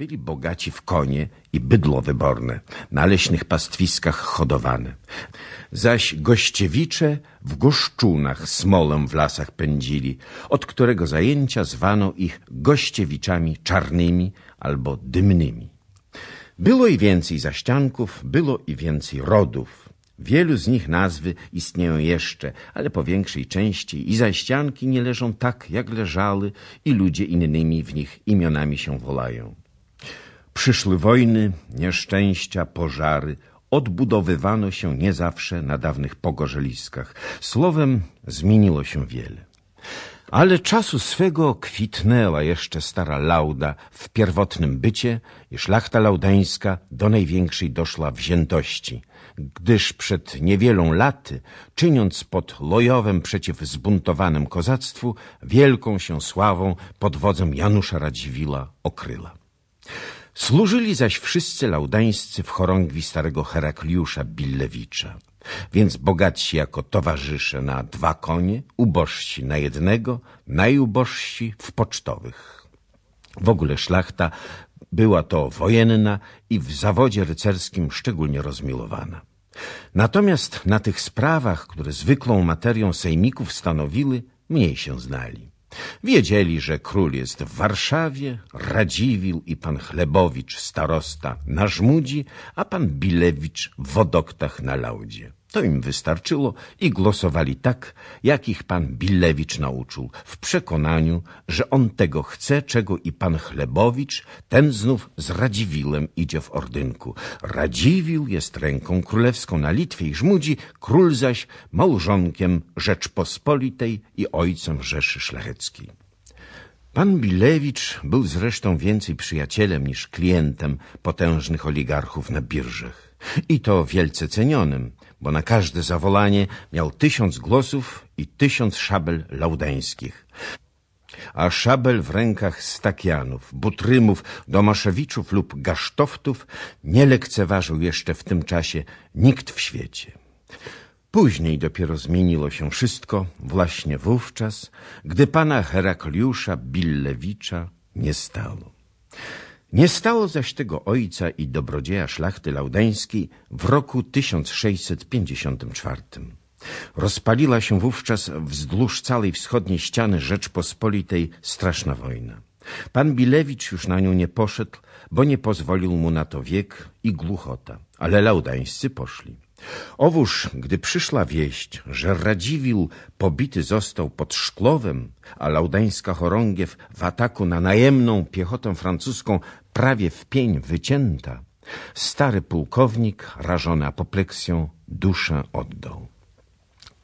byli bogaci w konie i bydło wyborne, na leśnych pastwiskach hodowane. Zaś gościewicze w goszczunach smolę w lasach pędzili, od którego zajęcia zwano ich gościewiczami czarnymi albo dymnymi. Było i więcej zaścianków, było i więcej rodów. Wielu z nich nazwy istnieją jeszcze, ale po większej części i zaścianki nie leżą tak, jak leżały i ludzie innymi w nich imionami się wolają. Przyszły wojny, nieszczęścia, pożary, odbudowywano się nie zawsze na dawnych pogorzeliskach. Słowem, zmieniło się wiele. Ale czasu swego kwitnęła jeszcze stara lauda w pierwotnym bycie i szlachta laudańska do największej doszła wziętości, gdyż przed niewielą laty, czyniąc pod Lojowem przeciw zbuntowanym kozactwu, wielką się sławą pod wodzem Janusza Radziwila okryła. Służyli zaś wszyscy laudańscy w chorągwi starego Herakliusza Billewicza. Więc bogatsi jako towarzysze na dwa konie, ubożsi na jednego, najubożsi w pocztowych. W ogóle szlachta była to wojenna i w zawodzie rycerskim szczególnie rozmiłowana. Natomiast na tych sprawach, które zwykłą materią sejmików stanowiły, mniej się znali. Wiedzieli, że król jest w Warszawie, Radziwił i pan Chlebowicz, starosta na Żmudzi, a pan Bilewicz w Wodoktach na Laudzie. To im wystarczyło i głosowali tak, jak ich pan Bilewicz nauczył, w przekonaniu, że on tego chce, czego i pan Chlebowicz, ten znów z Radziwilem idzie w ordynku. Radziwił jest ręką królewską na Litwie i Żmudzi, król zaś małżonkiem Rzeczpospolitej i ojcem Rzeszy Szlacheckiej. Pan Bilewicz był zresztą więcej przyjacielem niż klientem potężnych oligarchów na birżach. I to wielce cenionym, bo na każde zawolanie miał tysiąc głosów i tysiąc szabel laudańskich. A szabel w rękach stakianów, butrymów, domaszewiczów lub gasztoftów nie lekceważył jeszcze w tym czasie nikt w świecie. Później dopiero zmieniło się wszystko, właśnie wówczas, gdy pana Herakliusza Billewicza nie stało. Nie stało zaś tego ojca i dobrodzieja szlachty laudańskiej w roku 1654. Rozpaliła się wówczas wzdłuż całej wschodniej ściany Rzeczpospolitej straszna wojna. Pan Bilewicz już na nią nie poszedł, bo nie pozwolił mu na to wiek i głuchota, ale laudańscy poszli. Owóż, gdy przyszła wieść, że Radziwił pobity został pod Szklowem, a laudańska chorągiew w ataku na najemną piechotę francuską prawie w pień wycięta, stary pułkownik, rażony apopleksją, duszę oddał.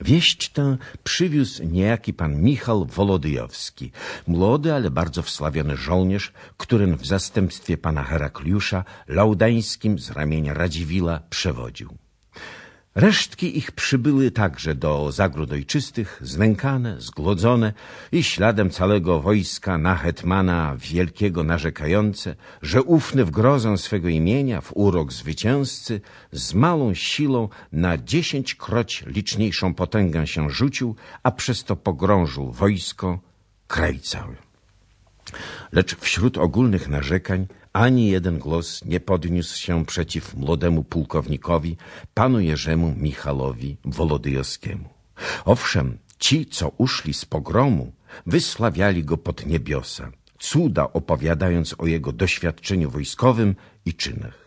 Wieść tę przywiózł niejaki pan Michał Wolodyjowski, młody, ale bardzo wsławiony żołnierz, którym w zastępstwie pana Herakliusza laudańskim z ramienia Radziwila przewodził. Resztki ich przybyły także do zagród ojczystych, znękane, zgłodzone i śladem całego wojska na hetmana wielkiego narzekające, że ufny w grozę swego imienia, w urok zwycięzcy, z małą siłą na dziesięć kroć liczniejszą potęgę się rzucił, a przez to pogrążył wojsko, kraj cały. Lecz wśród ogólnych narzekań ani jeden głos nie podniósł się przeciw młodemu pułkownikowi, panu Jerzemu Michalowi Wolodyjowskiemu. Owszem, ci, co uszli z pogromu, wysławiali go pod niebiosa, cuda opowiadając o jego doświadczeniu wojskowym i czynach.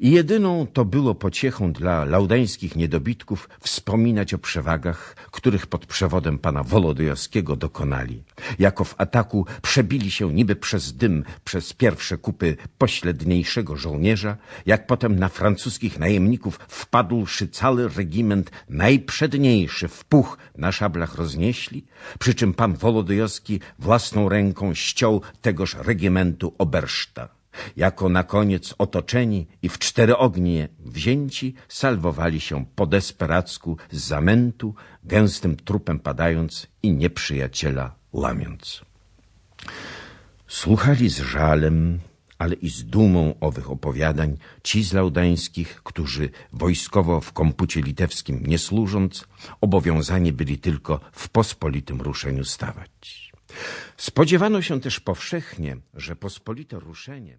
I jedyną to było pociechą dla laudańskich niedobitków wspominać o przewagach, których pod przewodem pana Wolodyjowskiego dokonali. Jako w ataku przebili się niby przez dym przez pierwsze kupy pośredniejszego żołnierza, jak potem na francuskich najemników wpadłszy cały regiment najprzedniejszy w puch na szablach roznieśli, przy czym pan Wolodyjowski własną ręką ściął tegoż regimentu oberszta. Jako na koniec otoczeni i w cztery ognie wzięci, salwowali się po desperacku z zamętu, gęstym trupem padając i nieprzyjaciela łamiąc. Słuchali z żalem, ale i z dumą owych opowiadań ci z laudańskich, którzy wojskowo w kompucie litewskim nie służąc, obowiązani byli tylko w pospolitym ruszeniu stawać. Spodziewano się też powszechnie, że pospolite ruszenie